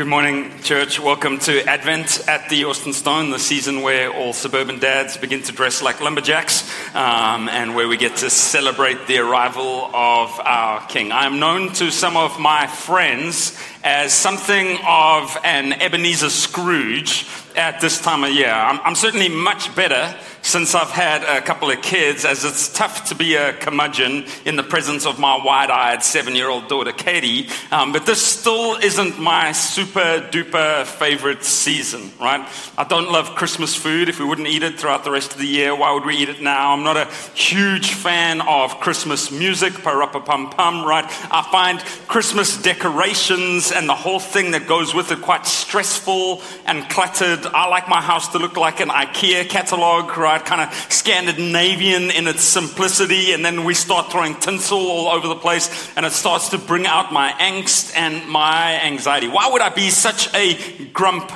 Good morning, church. Welcome to Advent at the Austin Stone, the season where all suburban dads begin to dress like lumberjacks um, and where we get to celebrate the arrival of our King. I am known to some of my friends as something of an Ebenezer Scrooge at this time of year. I'm, I'm certainly much better since I've had a couple of kids, as it's tough to be a curmudgeon in the presence of my wide eyed seven year old daughter, Katie. Um, but this still isn't my super duper favorite season, right? I don't love Christmas food. If we wouldn't eat it throughout the rest of the year, why would we eat it now? I'm not a huge fan of Christmas music, parappa pum pum, right? I find Christmas decorations and the whole thing that goes with it quite stressful and cluttered. I like my house to look like an IKEA catalog, right? Right? Kind of Scandinavian in its simplicity, and then we start throwing tinsel all over the place, and it starts to bring out my angst and my anxiety. Why would I be such a grump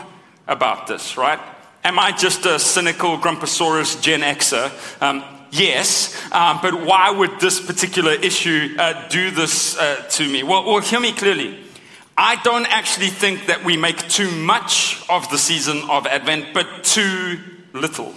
about this, right? Am I just a cynical Grumposaurus Gen Xer? Um, yes, um, but why would this particular issue uh, do this uh, to me? Well, well, hear me clearly. I don't actually think that we make too much of the season of Advent, but too little.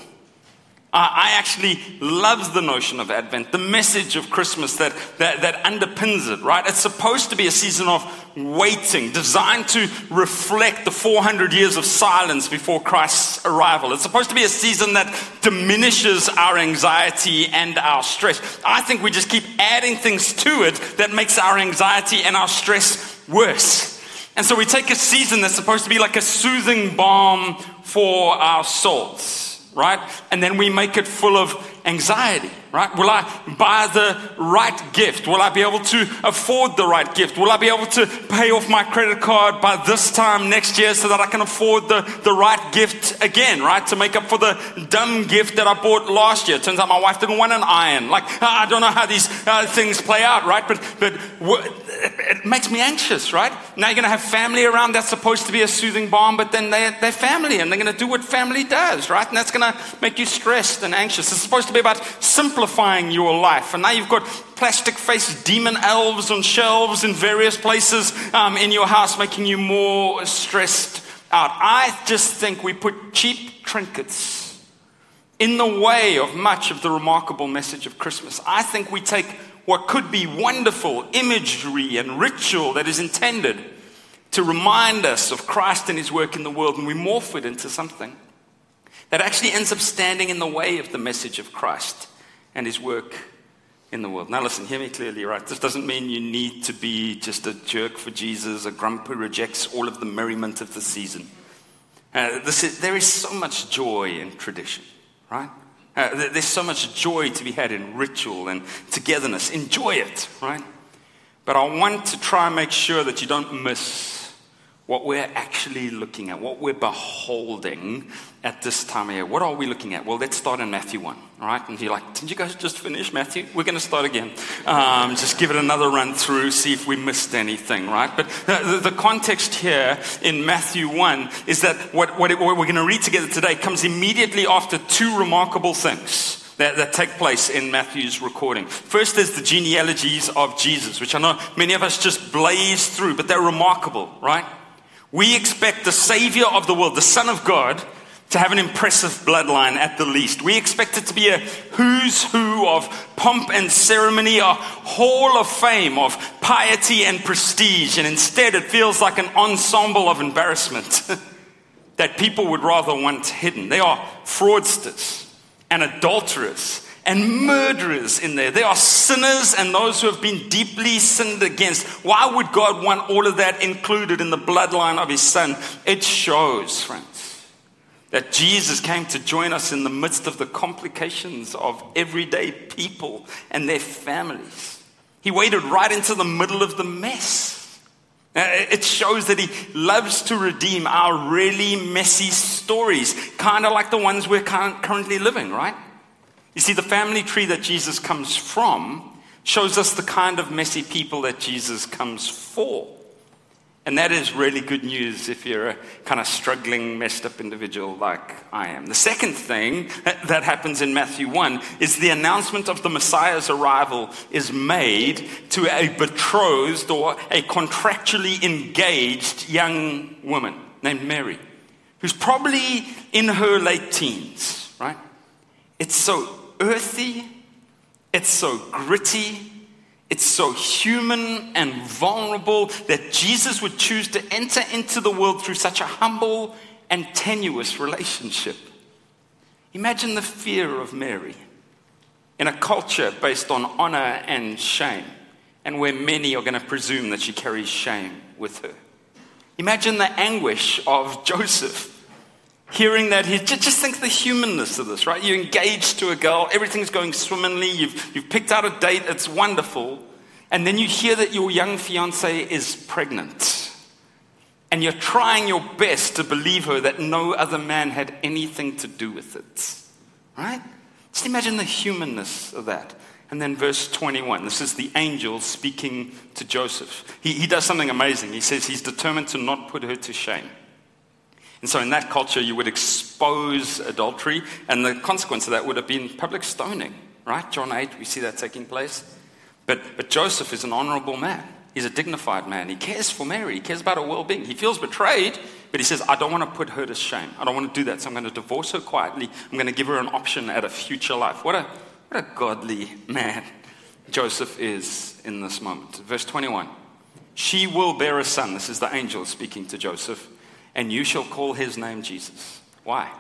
I actually love the notion of Advent, the message of Christmas that, that, that, underpins it, right? It's supposed to be a season of waiting, designed to reflect the 400 years of silence before Christ's arrival. It's supposed to be a season that diminishes our anxiety and our stress. I think we just keep adding things to it that makes our anxiety and our stress worse. And so we take a season that's supposed to be like a soothing balm for our souls right? And then we make it full of anxiety, right? Will I buy the right gift? Will I be able to afford the right gift? Will I be able to pay off my credit card by this time next year so that I can afford the, the right gift again, right? To make up for the dumb gift that I bought last year. Turns out my wife didn't want an iron. Like, I don't know how these uh, things play out, right? But, but it makes me anxious, right? Now you're going to have family around that's supposed to be a soothing balm, but then they're, they're family and they're going to do what family does, right? And that's going to make you stressed and anxious. It's supposed to be about about simplifying your life. And now you've got plastic faced demon elves on shelves in various places um, in your house, making you more stressed out. I just think we put cheap trinkets in the way of much of the remarkable message of Christmas. I think we take what could be wonderful imagery and ritual that is intended to remind us of Christ and his work in the world, and we morph it into something that actually ends up standing in the way of the message of Christ and his work in the world. Now, listen, hear me clearly, right? This doesn't mean you need to be just a jerk for Jesus, a grump who rejects all of the merriment of the season. Uh, is, there is so much joy in tradition, right? Uh, there's so much joy to be had in ritual and togetherness. Enjoy it, right? But I want to try and make sure that you don't miss what we're actually looking at, what we're beholding at this time of year. What are we looking at? Well, let's start in Matthew 1, all right? And you're like, didn't you guys just finish Matthew? We're going to start again. Um, just give it another run through, see if we missed anything, right? But the, the context here in Matthew 1 is that what, what, it, what we're going to read together today comes immediately after two remarkable things. That, that, take place in Matthew's recording. First, there's the genealogies of Jesus, which I know many of us just blaze through, but they're remarkable, right? We expect the Savior of the world, the Son of God, to have an impressive bloodline at the least. We expect it to be a who's who of pomp and ceremony, a hall of fame of piety and prestige, and instead it feels like an ensemble of embarrassment that people would rather want hidden. They are fraudsters and adulterers and murderers in there. There are sinners and those who have been deeply sinned against. Why would God want all of that included in the bloodline of his son? It shows, friends, that Jesus came to join us in the midst of the complications of everyday people and their families. He waded right into the middle of the mess. It shows that he loves to redeem our really messy stories, kind of like the ones we're currently living, right? You see, the family tree that Jesus comes from shows us the kind of messy people that Jesus comes for. And that is really good news if you're a kind of struggling, messed up individual like I am. The second thing that happens in Matthew 1 is the announcement of the Messiah's arrival is made to a betrothed or a contractually engaged young woman named Mary, who's probably in her late teens, right? It's so earthy, it's so gritty, it's so human and vulnerable that Jesus would choose to enter into the world through such a humble and tenuous relationship. Imagine the fear of Mary in a culture based on honor and shame, and where many are going to presume that she carries shame with her. Imagine the anguish of Joseph hearing that he just think the humanness of this right? You're engaged to a girl everything's going swimmingly you've, you've picked out a date it's wonderful. And then you hear that your young fiance is pregnant. And you're trying your best to believe her that no other man had anything to do with it right? Just imagine the humanness of that. And then verse 21 this is the angel speaking to joseph. He, he does something amazing. He says he's determined to not put her to shame and so, in that culture, you would expose adultery, and the consequence of that would have been public stoning, right? John 8, we see that taking place. But, but Joseph is an honorable man. He's a dignified man. He cares for Mary. He cares about her well being. He feels betrayed, but he says, I don't want to put her to shame. I don't want to do that. So I'm going to divorce her quietly. I'm going to give her an option at a future life. What a, what a godly man Joseph is in this moment. Verse 21 She will bear a son. This is the angel speaking to Joseph and you shall call his name Jesus. Why?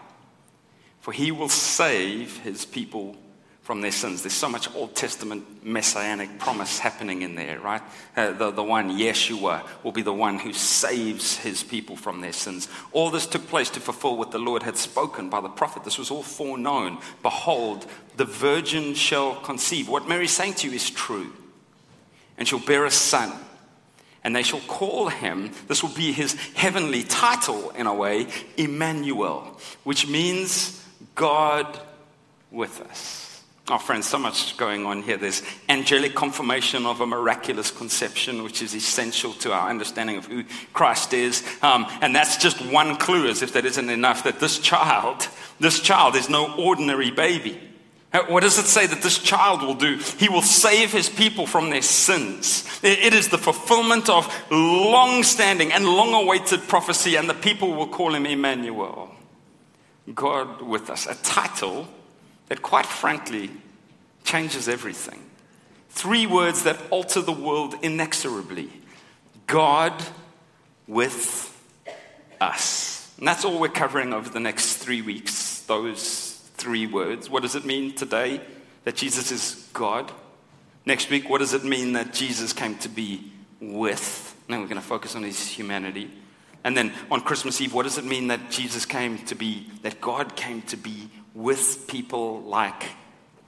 For he will save his people from their sins. There's so much Old Testament messianic promise happening in there, right? Uh, the, the one, Yeshua, will be the one who saves his people from their sins. All this took place to fulfill what the Lord had spoken by the prophet. This was all foreknown. Behold, the virgin shall conceive. What Mary's saying to you is true. And she'll bear a son and they shall call him, this will be his heavenly title in a way, Emmanuel, which means God with us. Oh, friends, so much going on here. There's angelic confirmation of a miraculous conception, which is essential to our understanding of who Christ is. Um, and that's just one clue, as if that isn't enough, that this child, this child is no ordinary baby. What does it say that this child will do? He will save his people from their sins. It is the fulfillment of long standing and long awaited prophecy, and the people will call him Emmanuel, God with us. A title that, quite frankly, changes everything. Three words that alter the world inexorably God with us. And that's all we're covering over the next three weeks, those three words. What does it mean today that Jesus is God? Next week, what does it mean that Jesus came to be with? Now we're going to focus on his humanity. And then on Christmas Eve, what does it mean that Jesus came to be, that God came to be with people like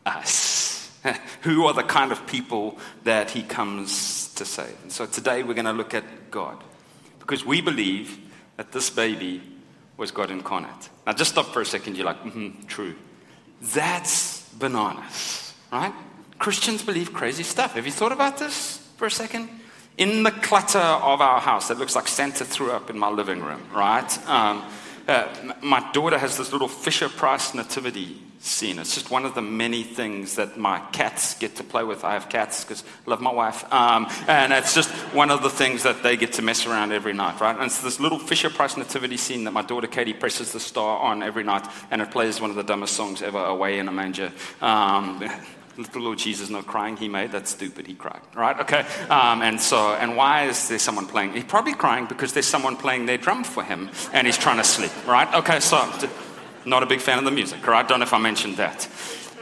us? Who are the kind of people that he comes to save? And so today we're going to look at God because we believe that this baby was God incarnate. Now, just stop for a second. You're like, mm-hmm, true. That's bananas, right? Christians believe crazy stuff. Have you thought about this for a second? In the clutter of our house, that looks like Santa threw up in my living room, right? Um, uh, my daughter has this little Fisher Price nativity scene. It's just one of the many things that my cats get to play with. I have cats because I love my wife. Um, and it's just one of the things that they get to mess around every night, right? And it's this little Fisher Price nativity scene that my daughter Katie presses the star on every night, and it plays one of the dumbest songs ever, Away in a Manger. Um, little Lord Jesus not crying he made. That's stupid. He cried. Right? Okay. Um, and so and why is there someone playing? He's probably crying because there's someone playing their drum for him and he's trying to sleep. Right? Okay. So not a big fan of the music, I don't know if I mentioned that.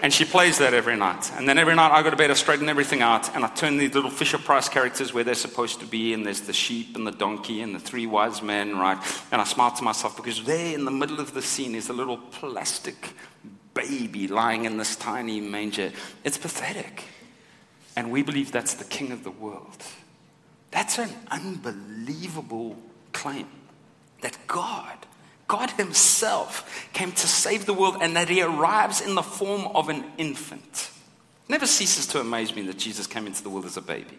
And she plays that every night. And then every night I go to bed, I straighten everything out, and I turn these little Fisher Price characters where they're supposed to be, and there's the sheep and the donkey and the three wise men, right? And I smile to myself because there in the middle of the scene is a little plastic baby lying in this tiny manger. It's pathetic. And we believe that's the king of the world. That's an unbelievable claim that God God Himself came to save the world and that He arrives in the form of an infant. It never ceases to amaze me that Jesus came into the world as a baby.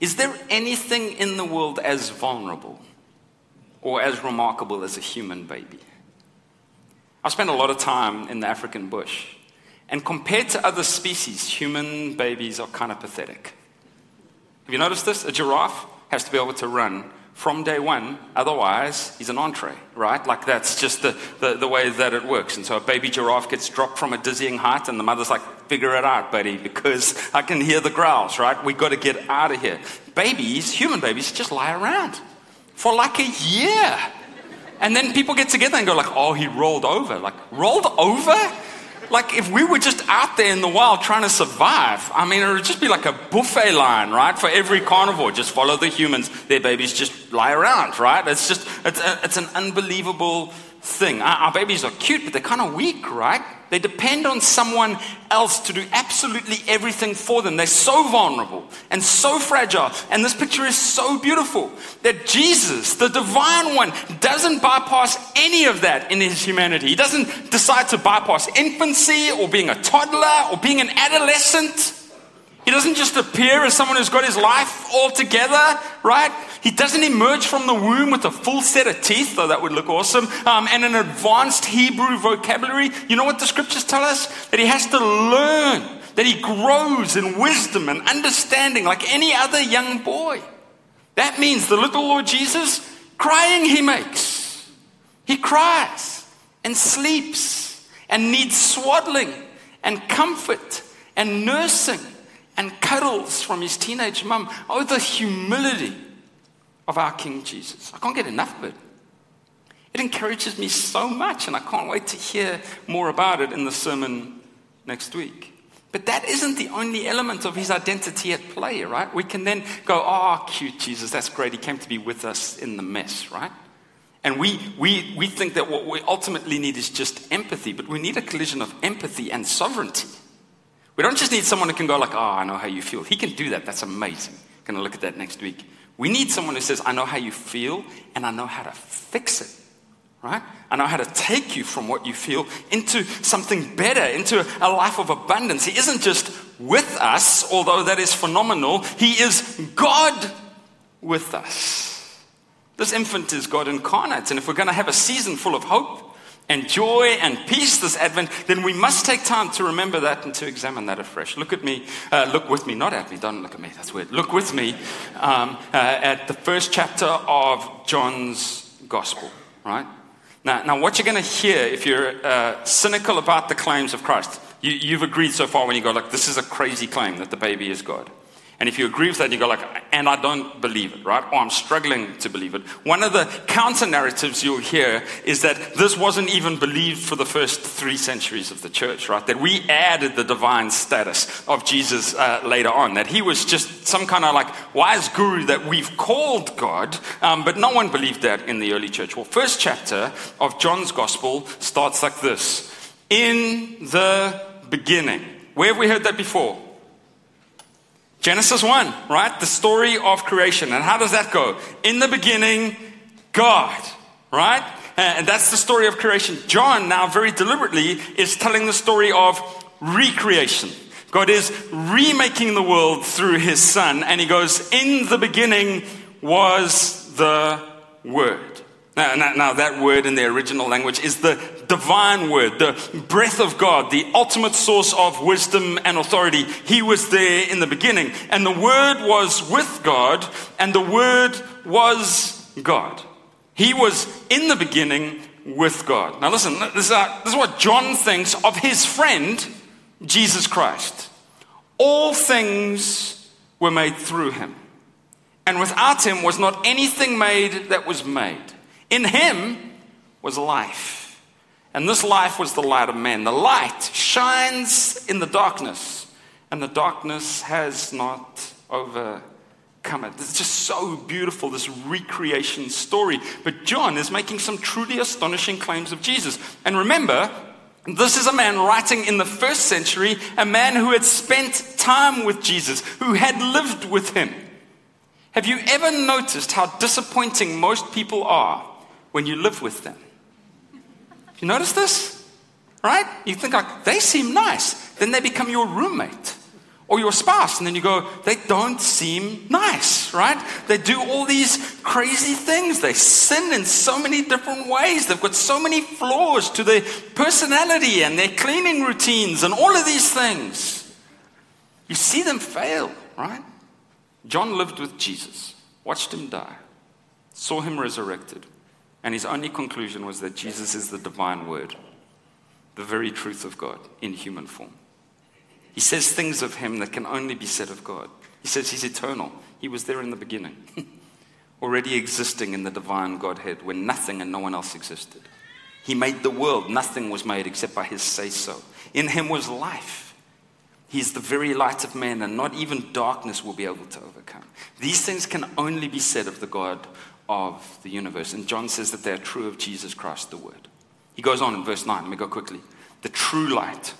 Is there anything in the world as vulnerable or as remarkable as a human baby? I spent a lot of time in the African bush, and compared to other species, human babies are kind of pathetic. Have you noticed this? A giraffe has to be able to run from day one, otherwise, he's an entree, right? Like that's just the, the, the, way that it works. And so a baby giraffe gets dropped from a dizzying height, and the mother's like, figure it out, buddy, because I can hear the growls, right? We've got to get out of here. Babies, human babies, just lie around for like a year. And then people get together and go like, oh, he rolled over. Like, rolled over? like if we were just out there in the wild trying to survive, I mean, it would just be like a buffet line, right? For every carnivore, just follow the humans. Their babies just lie around, right? It's just, it's, a, it's an unbelievable thing. Our, our babies are cute, but they're kind of weak, right? They depend on someone else to do absolutely everything for them. They're so vulnerable and so fragile. And this picture is so beautiful that Jesus, the divine one, doesn't bypass any of that in his humanity. He doesn't decide to bypass infancy or being a toddler or being an adolescent. He doesn't just appear as someone who's got his life all together, right? He doesn't emerge from the womb with a full set of teeth, though that would look awesome, um, and an advanced Hebrew vocabulary. You know what the scriptures tell us? That he has to learn, that he grows in wisdom and understanding like any other young boy. That means the little Lord Jesus, crying he makes. He cries and sleeps and needs swaddling and comfort and nursing and cuddles from his teenage mum. Oh, the humility of our King Jesus. I can't get enough of it. It encourages me so much, and I can't wait to hear more about it in the sermon next week. But that isn't the only element of his identity at play, right? We can then go, oh, cute Jesus, that's great. He came to be with us in the mess, right? And we, we, we think that what we ultimately need is just empathy, but we need a collision of empathy and sovereignty. We don't just need someone who can go like, oh, I know how you feel. He can do that. That's amazing. To look at that next week. We need someone who says, I know how you feel and I know how to fix it. Right? I know how to take you from what you feel into something better, into a life of abundance. He isn't just with us, although that is phenomenal. He is God with us. This infant is God incarnate. And if we're going to have a season full of hope, and joy and peace this Advent, then we must take time to remember that and to examine that afresh. Look at me, uh, look with me, not at me, don't look at me, that's weird. Look with me um, uh, at the first chapter of John's Gospel, right? Now, now what you're going to hear if you're uh, cynical about the claims of Christ, you, you've agreed so far when you go, like, this is a crazy claim that the baby is God. And if you agree with that, you go like, and I don't believe it, right? Or I'm struggling to believe it. One of the counter narratives you'll hear is that this wasn't even believed for the first three centuries of the church, right? That we added the divine status of Jesus uh, later on. That he was just some kind of like wise guru that we've called God, um, but no one believed that in the early church. Well, first chapter of John's gospel starts like this: In the beginning. Where have we heard that before? Genesis 1, right? The story of creation. And how does that go? In the beginning, God, right? And that's the story of creation. John, now very deliberately, is telling the story of recreation. God is remaking the world through his son. And he goes, In the beginning was the Word. Now, now, now, that word in the original language is the divine word, the breath of God, the ultimate source of wisdom and authority. He was there in the beginning. And the word was with God, and the word was God. He was in the beginning with God. Now, listen, this is, uh, this is what John thinks of his friend, Jesus Christ. All things were made through him, and without him was not anything made that was made. In him was life. And this life was the light of men. The light shines in the darkness, and the darkness has not overcome it. It's just so beautiful, this recreation story. But John is making some truly astonishing claims of Jesus. And remember, this is a man writing in the first century, a man who had spent time with Jesus, who had lived with him. Have you ever noticed how disappointing most people are when you live with them. You notice this? Right? You think like, they seem nice. Then they become your roommate. or your spouse, and then you go, they don't seem nice, right? They do all these crazy things. They sin in so many different ways. They've got so many flaws to their personality and their cleaning routines and all of these things. You see them fail, right? John lived with Jesus, watched him die, saw him resurrected, and his only conclusion was that Jesus is the divine word, the very truth of God in human form. He says things of him that can only be said of God. He says he's eternal. He was there in the beginning, already existing in the divine Godhead when nothing and no one else existed. He made the world. Nothing was made except by his say so. In him was life. He is the very light of man, and not even darkness will be able to overcome. These things can only be said of the God of the universe. And John says that they are true of Jesus Christ, the Word. He goes on in verse 9. Let me go quickly. The true light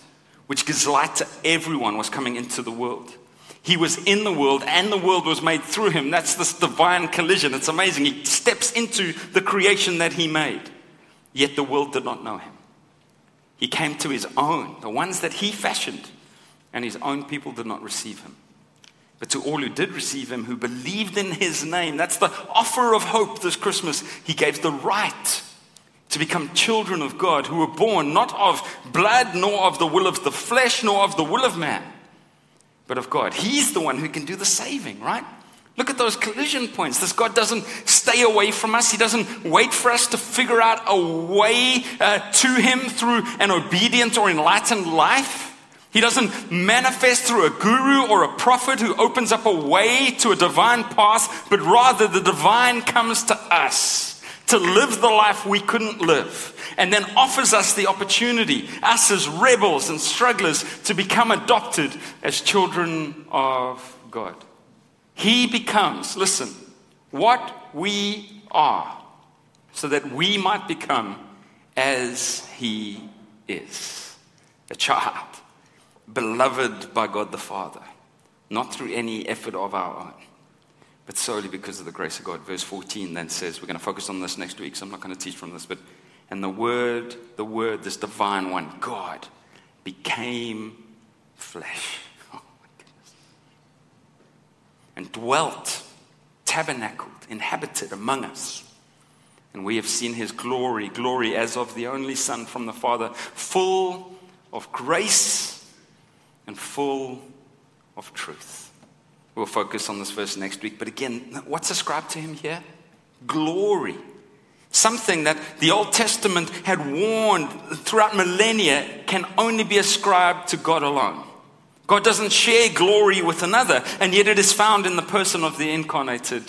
which gives light to everyone, was coming into the world. He was in the world, and the world was made through him. That's this divine collision. It's amazing. He steps into the creation that he made, yet the world did not know him. He came to his own, the ones that he fashioned, and his own people did not receive him. But to all who did receive him, who believed in his name, that's the offer of hope this Christmas. He gave the right to become children of God who were born not of blood, nor of the will of the flesh, nor of the will of man, but of God. He's the one who can do the saving, right? Look at those collision points. This God doesn't stay away from us. He doesn't wait for us to figure out a way uh, to Him through an obedient or enlightened life. He doesn't manifest through a guru or a prophet who opens up a way to a divine path, but rather the divine comes to us to live the life we couldn't live, and then offers us the opportunity, us as rebels and strugglers, to become adopted as children of God. He becomes, listen, what we are, so that we might become as He is a child, beloved by God the Father, not through any effort of our own but solely because of the grace of God. Verse 14 then says, we're going to focus on this next week, so I'm not going to teach from this, but, and the Word, the Word, this divine one, God, became flesh. Oh. And dwelt, tabernacled, inhabited among us. And we have seen his glory, glory as of the only Son from the Father, full of grace and full of truth. We'll focus on this verse next week. But again, what's ascribed to him here? Glory. Something that the Old Testament had warned throughout millennia can only be ascribed to God alone. God doesn't share glory with another, and yet it is found in the person of the incarnated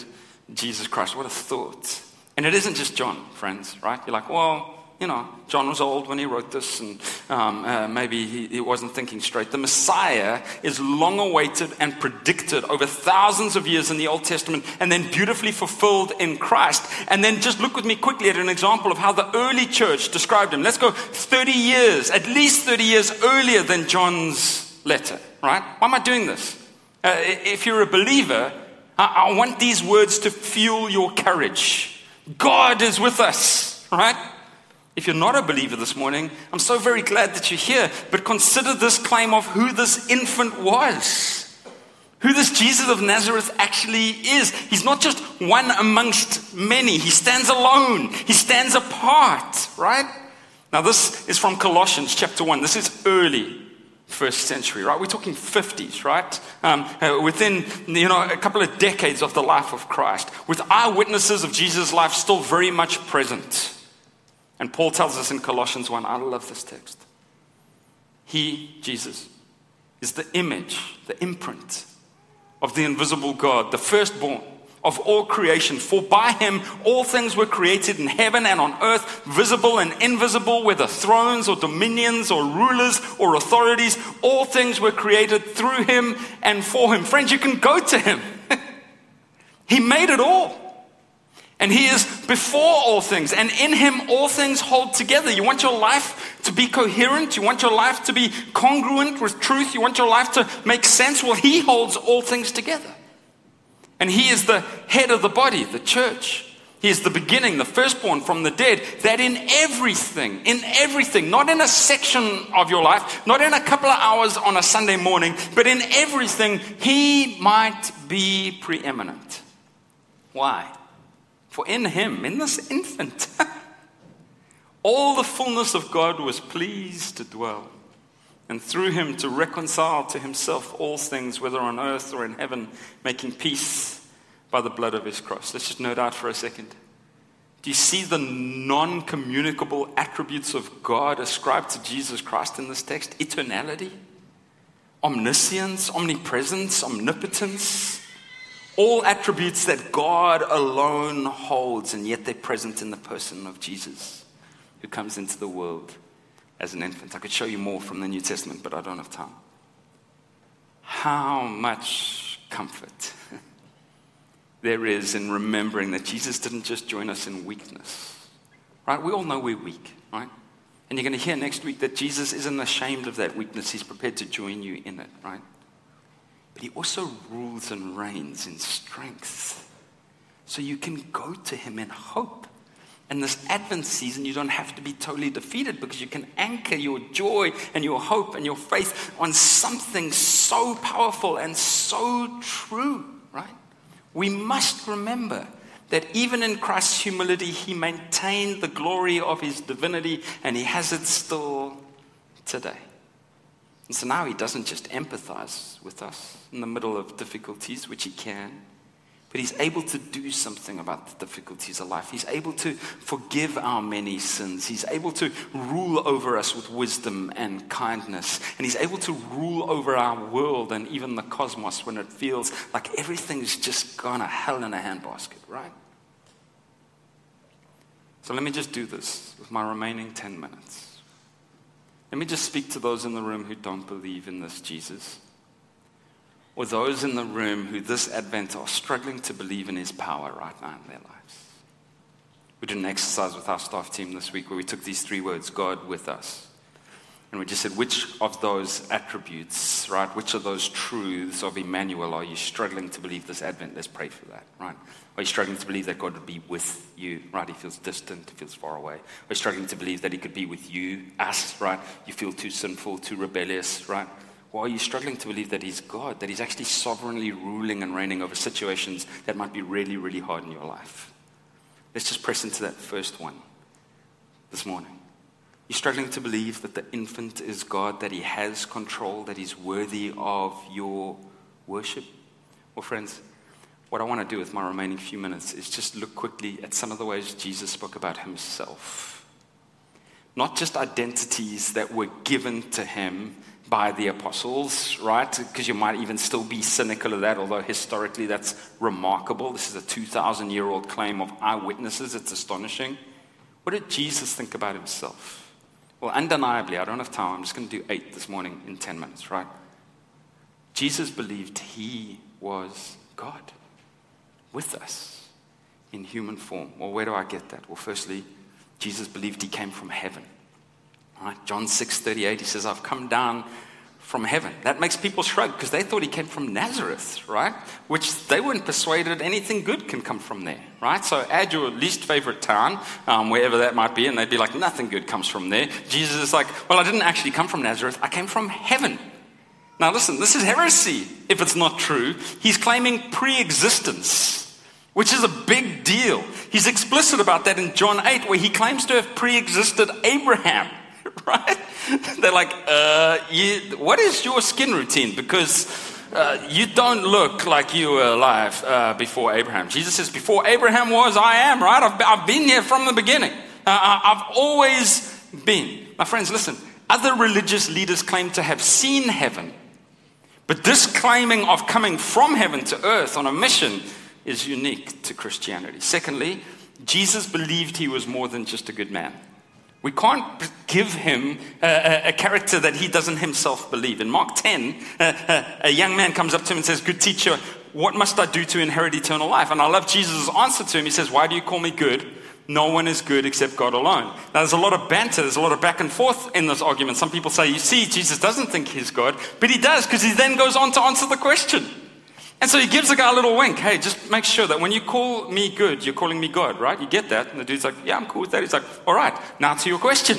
Jesus Christ. What a thought. And it isn't just John, friends, right? You're like, well, you know, John was old when he wrote this, and um, uh, maybe he, he, wasn't thinking straight. The Messiah is long awaited and predicted over thousands of years in the Old Testament, and then beautifully fulfilled in Christ. And then just look with me quickly at an example of how the early church described him. Let's go 30 years, at least 30 years earlier than John's letter, right? Why am I doing this? Uh, if you're a believer, I, I want these words to fuel your courage. God is with us, right? If you're not a believer this morning, I'm so very glad that you're here. But consider this claim of who this infant was. Who this Jesus of Nazareth actually is. He's not just one amongst many, he stands alone, he stands apart, right? Now, this is from Colossians chapter 1. This is early first century, right? We're talking 50s, right? Um, uh, within, you know, a couple of decades of the life of Christ, with eyewitnesses of Jesus' life still very much present. And Paul tells us in Colossians 1, I love this text. He, Jesus, is the image, the imprint of the invisible God, the firstborn of all creation. For by him all things were created in heaven and on earth, visible and invisible, whether thrones or dominions or rulers or authorities. All things were created through him and for him. Friends, you can go to him. he made it all. And he is before all things, and in him all things hold together. You want your life to be coherent, you want your life to be congruent with truth, you want your life to make sense. Well, he holds all things together. And he is the head of the body, the church. He is the beginning, the firstborn from the dead, that in everything, in everything, not in a section of your life, not in a couple of hours on a Sunday morning, but in everything, he might be preeminent. Why? For in him, in this infant, all the fullness of God was pleased to dwell, and through him to reconcile to himself all things, whether on earth or in heaven, making peace by the blood of his cross. Let's just note out for a second. Do you see the non communicable attributes of God ascribed to Jesus Christ in this text? Eternality, omniscience, omnipresence, omnipotence. All attributes that God alone holds, and yet they're present in the person of Jesus, who comes into the world as an infant. I could show you more from the New Testament, but I don't have time. How much comfort there is in remembering that Jesus didn't just join us in weakness. Right? We all know we're weak, right? And you're going to hear next week that Jesus isn't ashamed of that weakness. He's prepared to join you in it, right? But he also rules and reigns in strength. So you can go to him in hope. And this Advent season, you don't have to be totally defeated because you can anchor your joy and your hope and your faith on something so powerful and so true, right? we must remember that even in Christ's humility, he maintained the glory of his divinity, and he has it still today. And so now he doesn't just empathize with us in the middle of difficulties, which he can. But he's able to do something about the difficulties of life. He's able to forgive our many sins. He's able to rule over us with wisdom and kindness. And he's able to rule over our world and even the cosmos when it feels like everything's just gone to hell in a handbasket, right? So let me just do this with my remaining 10 minutes. Let me just speak to those in the room who don't believe in this Jesus or those in the room who this Advent are struggling to believe in his power right now in their lives. We did an exercise with our staff team this week where we took these three words God with us. And we just said, which of those attributes, right, which of those truths of Emmanuel are you struggling to believe this Advent? Let's pray for that, right? Are you struggling to believe that God would be with you, right? He feels distant, he feels far away. Are you struggling to believe that he could be with you, us, right? You feel too sinful, too rebellious, right? Why are you struggling to believe that He's God, that He's actually sovereignly ruling and reigning over situations that might be really, really hard in your life? Let's just press into that first one this morning. You're struggling to believe that the infant is God, that He has control, that He's worthy of your worship? Well, friends, what I want to do with my remaining few minutes is just look quickly at some of the ways Jesus spoke about Himself. Not just identities that were given to Him by the apostles, right? Because you might even still be cynical of that, although historically that's remarkable. This is a 2,000 year old claim of eyewitnesses. It's astonishing. What did Jesus think about himself? Well, undeniably, I don't have time. I'm just going to do eight this morning in 10 minutes, right? Jesus believed he was God with us in human form. Well, where do I get that? Well, firstly, Jesus believed he came from heaven. Right? John 6 38, he says, I've come down from heaven. That makes people shrug because they thought he came from Nazareth, right? Which they weren't persuaded anything good can come from there, right? So add your least favorite town, um, wherever that might be, and they'd be like, nothing good comes from there. Jesus is like, well, I didn't actually come from Nazareth, I came from heaven. Now, listen, this is heresy if it's not true. He's claiming pre existence, which is a big deal. He's explicit about that in John 8, where he claims to have pre existed Abraham. right? They're like, uh, you, what is your skin routine? Because uh, you don't look like you were alive uh, before Abraham. Jesus says, before Abraham was, I am, right? I've, I've been here from the beginning. Uh, I've always been. My friends, listen. Other religious leaders claim to have seen heaven. But this claiming of coming from heaven to earth on a mission is unique to Christianity. Secondly, Jesus believed he was more than just a good man. We can't give him a, a, character that he doesn't himself believe. In Mark 10, a, a young man comes up to him and says, Good teacher, what must I do to inherit eternal life? And I love Jesus' answer to him. He says, Why do you call me good? No one is good except God alone. Now, there's a lot of banter, there's a lot of back and forth in this argument. Some people say, You see, Jesus doesn't think he's God, but he does because he then goes on to answer the question. And so he gives the guy a little wink. Hey, just make sure that when you call me good, you're calling me God, right? You get that? And the dude's like, yeah, I'm cool with that. He's like, all right, now to your question.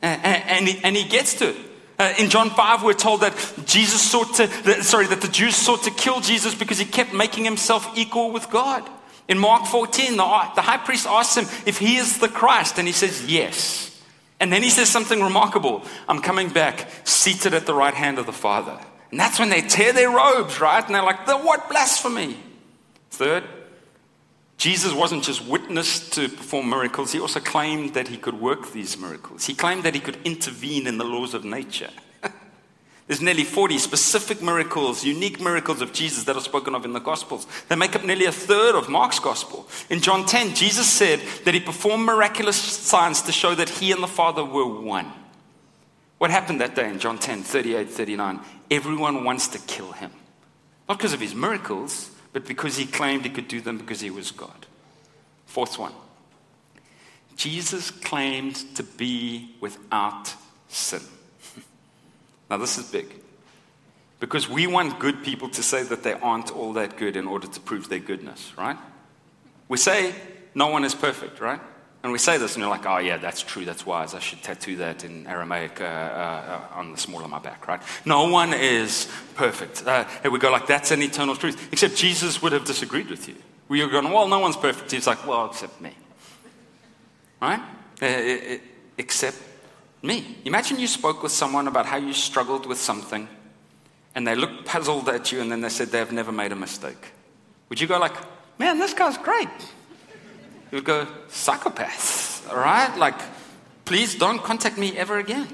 And, and, he, and he gets to it. Uh, in John 5, we're told that Jesus sought to, that, sorry, that the Jews sought to kill Jesus because he kept making himself equal with God. In Mark 14, the, the high priest asks him if he is the Christ, and he says, yes. And then he says something remarkable I'm coming back, seated at the right hand of the Father. And that's when they tear their robes, right? And they're like, the what blasphemy? Third, Jesus wasn't just witnessed to perform miracles, he also claimed that he could work these miracles. He claimed that he could intervene in the laws of nature. There's nearly 40 specific miracles, unique miracles of Jesus that are spoken of in the Gospels. They make up nearly a third of Mark's Gospel. In John 10, Jesus said that he performed miraculous signs to show that he and the Father were one. What happened that day in John 10, 38, 39? Everyone wants to kill him. Not because of his miracles, but because he claimed he could do them because he was God. Fourth one Jesus claimed to be without sin. now, this is big. Because we want good people to say that they aren't all that good in order to prove their goodness, right? We say no one is perfect, right? And we say this, and you're like, oh, yeah, that's true, that's wise. I should tattoo that in Aramaic uh, uh, on the small of my back, right? No one is perfect. Uh, and we go, like, that's an eternal truth. Except Jesus would have disagreed with you. We are going, well, no one's perfect. He's like, well, except me. Right? Uh, except me. Imagine you spoke with someone about how you struggled with something, and they looked puzzled at you, and then they said they have never made a mistake. Would you go, like, man, this guy's great? You would go, psychopath, all right? Like, please don't contact me ever again.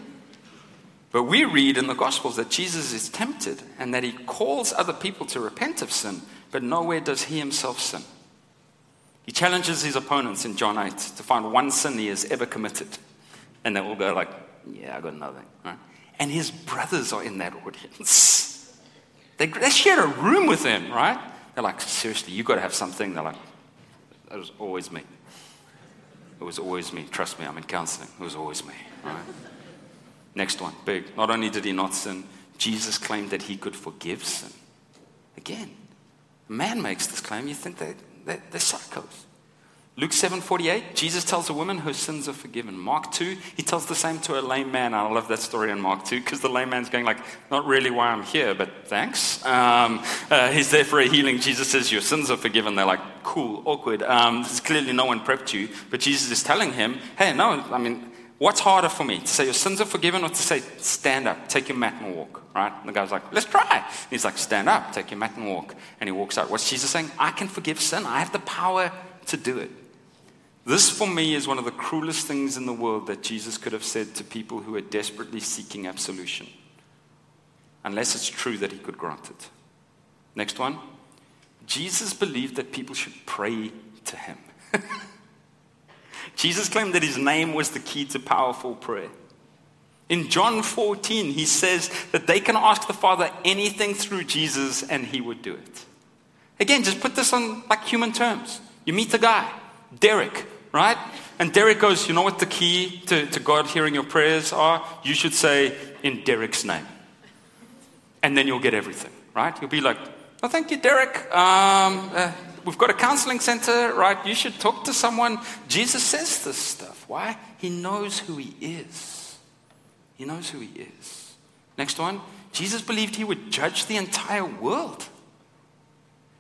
But we read in the Gospels that Jesus is tempted and that he calls other people to repent of sin, but nowhere does he himself sin. He challenges his opponents in John 8 to find one sin he has ever committed. And they will go like, yeah, I got nothing. Right? And his brothers are in that audience. They, they share a room with him, right? They're like, seriously, you've got to have something. They're like, it was always me. It was always me. Trust me, I'm in counseling. It was always me. Right? Next one, big. Not only did he not sin, Jesus claimed that he could forgive sin. Again, man makes this claim, you think they, they, they're psychos. Luke 7:48, Jesus tells a woman her sins are forgiven. Mark 2, he tells the same to a lame man. I love that story in Mark 2 because the lame man's going like, not really why I'm here, but thanks. Um, uh, he's there for a healing. Jesus says your sins are forgiven. They're like, cool, awkward. Um, clearly no one prepped you, but Jesus is telling him, hey, no, I mean, what's harder for me to say your sins are forgiven or to say stand up, take your mat and walk? Right? And the guy's like, let's try. he's like, stand up, take your mat and walk. And he walks out. What's Jesus saying? I can forgive sin. I have the power to do it. This, for me, is one of the cruelest things in the world that Jesus could have said to people who are desperately seeking absolution, unless it's true that he could grant it. Next one Jesus believed that people should pray to him. Jesus claimed that his name was the key to powerful prayer. In John 14, he says that they can ask the Father anything through Jesus and he would do it. Again, just put this on like human terms. You meet a guy, Derek, right? And Derek goes, You know what the key to, to God hearing your prayers are? You should say, In Derek's name. And then you'll get everything, right? You'll be like, Oh, thank you, Derek. Um, uh, we've got a counseling center, right? You should talk to someone. Jesus says this stuff. Why? He knows who he is. He knows who he is. Next one Jesus believed he would judge the entire world.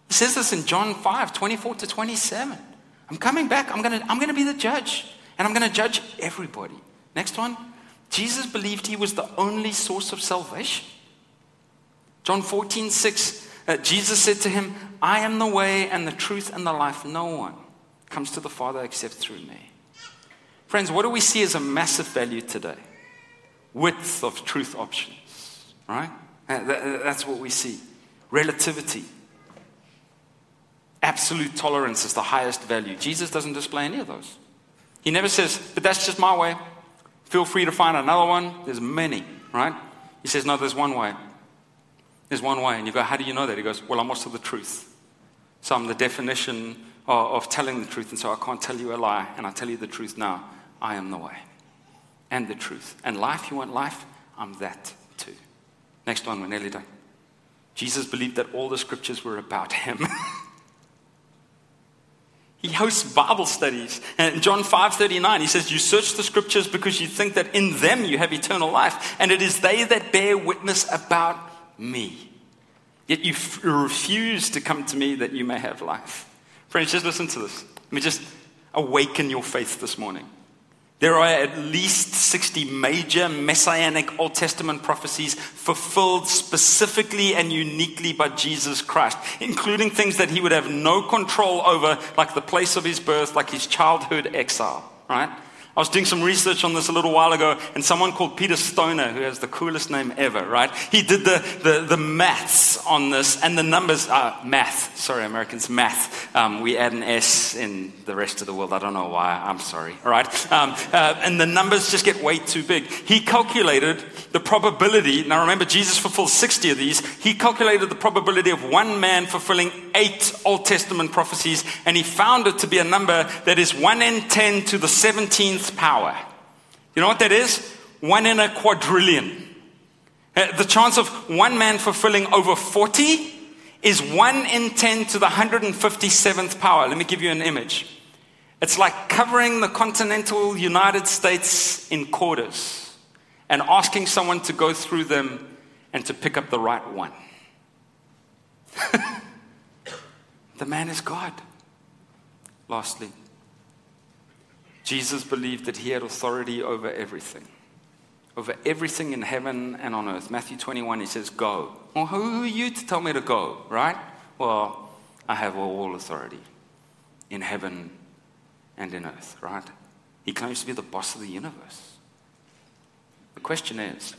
He says this in John 5 24 to 27. I'm coming back. I'm going to I'm going to be the judge, and I'm going to judge everybody. Next one. Jesus believed he was the only source of salvation. John 14, 6, uh, Jesus said to him, I am the way and the truth and the life. No one comes to the Father except through me. Friends, what do we see as a massive value today? Width of truth options, right? Uh, that's what we see. Relativity. Absolute tolerance is the highest value. Jesus doesn't display any of those. He never says, but that's just my way. Feel free to find another one. There's many, right? He says, no, there's one way. There's one way. And you go, how do you know that? He goes, well, I'm also the truth. So I'm the definition of, of telling the truth. And so I can't tell you a lie. And I tell you the truth now. I am the way and the truth. And life, you want life? I'm that too. Next one, we're nearly done. Jesus believed that all the scriptures were about him. he hosts Bible studies. And John 5:39, he says, "You search the scriptures because you think that in them you have eternal life, and it is they that bear witness about me. Yet you f- refuse to come to me that you may have life." Friends, just listen to this. Let me just awaken your faith this morning. There are at least 60 major messianic Old Testament prophecies fulfilled specifically and uniquely by Jesus Christ, including things that he would have no control over, like the place of his birth, like his childhood exile, right? I was doing some research on this a little while ago, and someone called Peter Stoner, who has the coolest name ever, right? He did the, the, the maths on this and the numbers, are math, sorry, Americans, math. Um, we add an S in the rest of the world. I don't know why, I'm sorry, all right? Um, uh, and the numbers just get way too big. He calculated the probability, now remember, Jesus fulfilled 60 of these. He calculated the probability of one man fulfilling eight Old Testament prophecies, and he found it to be a number that is 1 in 10 to the 17th power. You know what that is? One in a quadrillion. Uh, the chance of one man fulfilling over 40 is 1 in 10 to the 157th power. Let me give you an image. It's like covering the continental United States in quarters and asking someone to go through them and to pick up the right one. the man is God. Lastly, Jesus believed that he had authority over everything, over everything in heaven and on earth. Matthew 21, he says, Go. Well, who are you to tell me to go, right? Well, I have all authority in heaven and in earth, right? He claims to be the boss of the universe. The question is,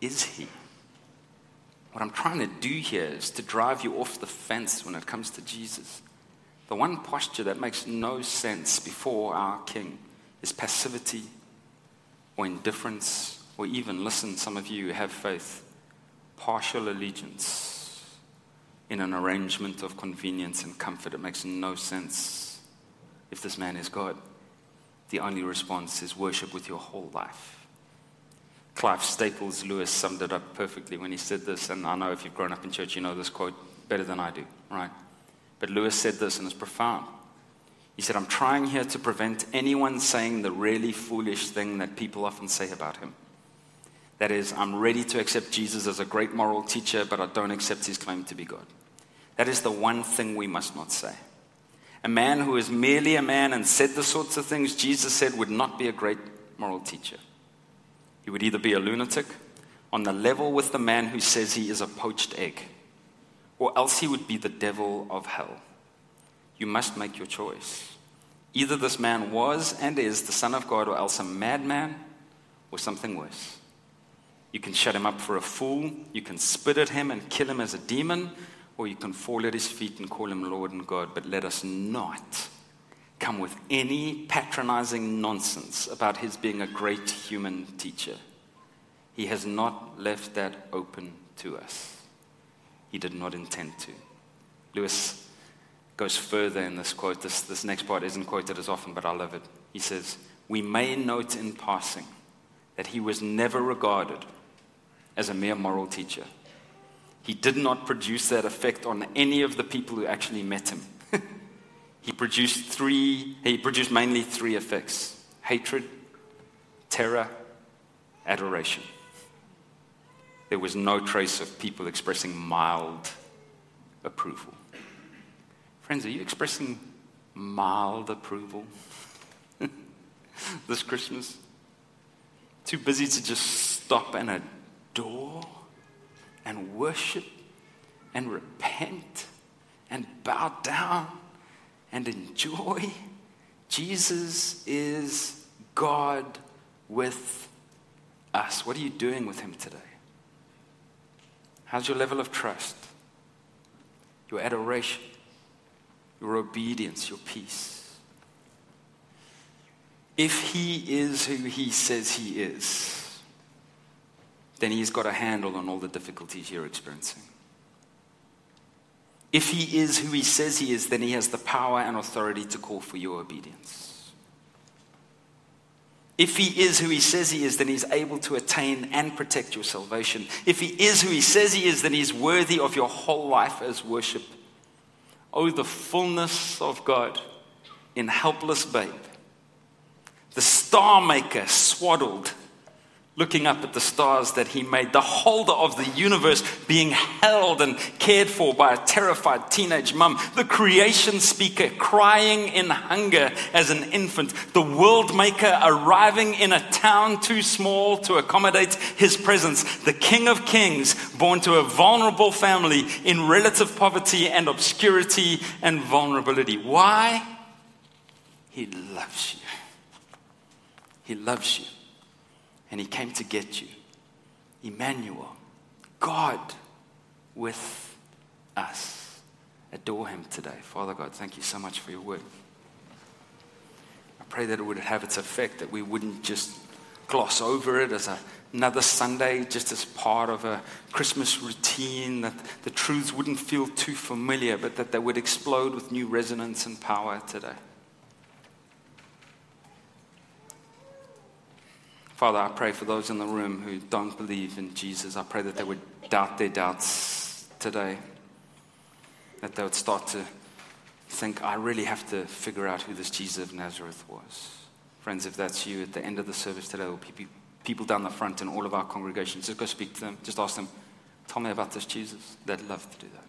is he? What I'm trying to do here is to drive you off the fence when it comes to Jesus. The one posture that makes no sense before our King is passivity or indifference, or even, listen, some of you have faith, partial allegiance in an arrangement of convenience and comfort. It makes no sense if this man is God. The only response is worship with your whole life. Clive Staples Lewis summed it up perfectly when he said this, and I know if you've grown up in church, you know this quote better than I do, right? But Lewis said this, and it's profound. He said, I'm trying here to prevent anyone saying the really foolish thing that people often say about him. That is, I'm ready to accept Jesus as a great moral teacher, but I don't accept his claim to be God. That is the one thing we must not say. A man who is merely a man and said the sorts of things Jesus said would not be a great moral teacher. He would either be a lunatic on the level with the man who says he is a poached egg or else he would be the devil of hell. You must make your choice. Either this man was and is the Son of God, or else a madman, or something worse. You can shut him up for a fool, you can spit at him and kill him as a demon, or you can fall at his feet and call him Lord and God. But let us not come with any patronizing nonsense about his being a great human teacher. He has not left that open to us he did not intend to. Lewis goes further in this quote. This, this next part isn't quoted as often, but I love it. He says, We may note in passing that he was never regarded as a mere moral teacher. He did not produce that effect on any of the people who actually met him. he produced three, he produced mainly three effects hatred, terror, adoration there was no trace of people expressing mild approval. Friends, are you expressing mild approval this Christmas? Too busy to just stop and adore and worship and repent and bow down and enjoy? Jesus is God with us. What are you doing with him today? How's your level of trust? Your adoration, your obedience, your peace. If he is who he says he is, then he's got a handle on all the difficulties you're experiencing. If he is who he says he is, then he has the power and authority to call for your obedience. If he is who he says he is, then he's able to attain and protect your salvation. If he is who he says he is, then he's worthy of your whole life as worship. Oh, the fullness of God in helpless babe. The star maker swaddled looking up at the stars that he made, the holder of the universe being held and cared for by a terrified teenage mum, the creation speaker crying in hunger as an infant, the world maker arriving in a town too small to accommodate his presence, the king of kings born to a vulnerable family in relative poverty and obscurity and vulnerability. Why? He loves you. He loves you and he came to get you. Emmanuel, God with us. Adore him today. Father God, thank you so much for your word. I pray that it would have its effect, that we wouldn't just gloss over it as a, another Sunday, just as part of a Christmas routine, that the truths wouldn't feel too familiar, but that they would explode with new resonance and power today. Father, I pray for those in the room who don't believe in Jesus. I pray that they would doubt their doubts today. That they would start to think, I really have to figure out who this Jesus of Nazareth was. Friends, if that's you at the end of the service today, be people down the front in all of our congregations. Just go speak to them. Just ask them, tell me about this Jesus. They'd love to do that.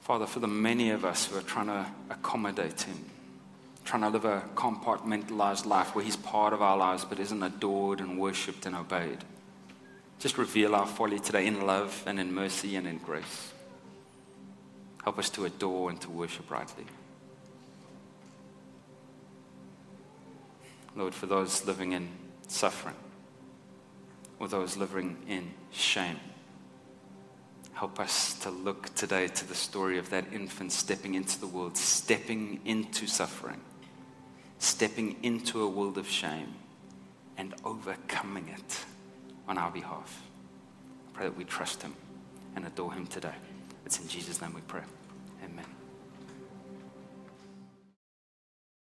Father, for the many of us who are trying to accommodate him, trying to live a compartmentalized life where He's part of our lives but isn't adored and worshipped and obeyed. Just reveal our folly today in love and in mercy and in grace. Help us to adore and to worship rightly. Lord, for those living in suffering or those living in shame, help us to look today to the story of that infant stepping into the world, stepping into suffering stepping into a world of shame and overcoming it on our behalf. I pray that we trust Him and adore Him today. It's in Jesus' name we pray.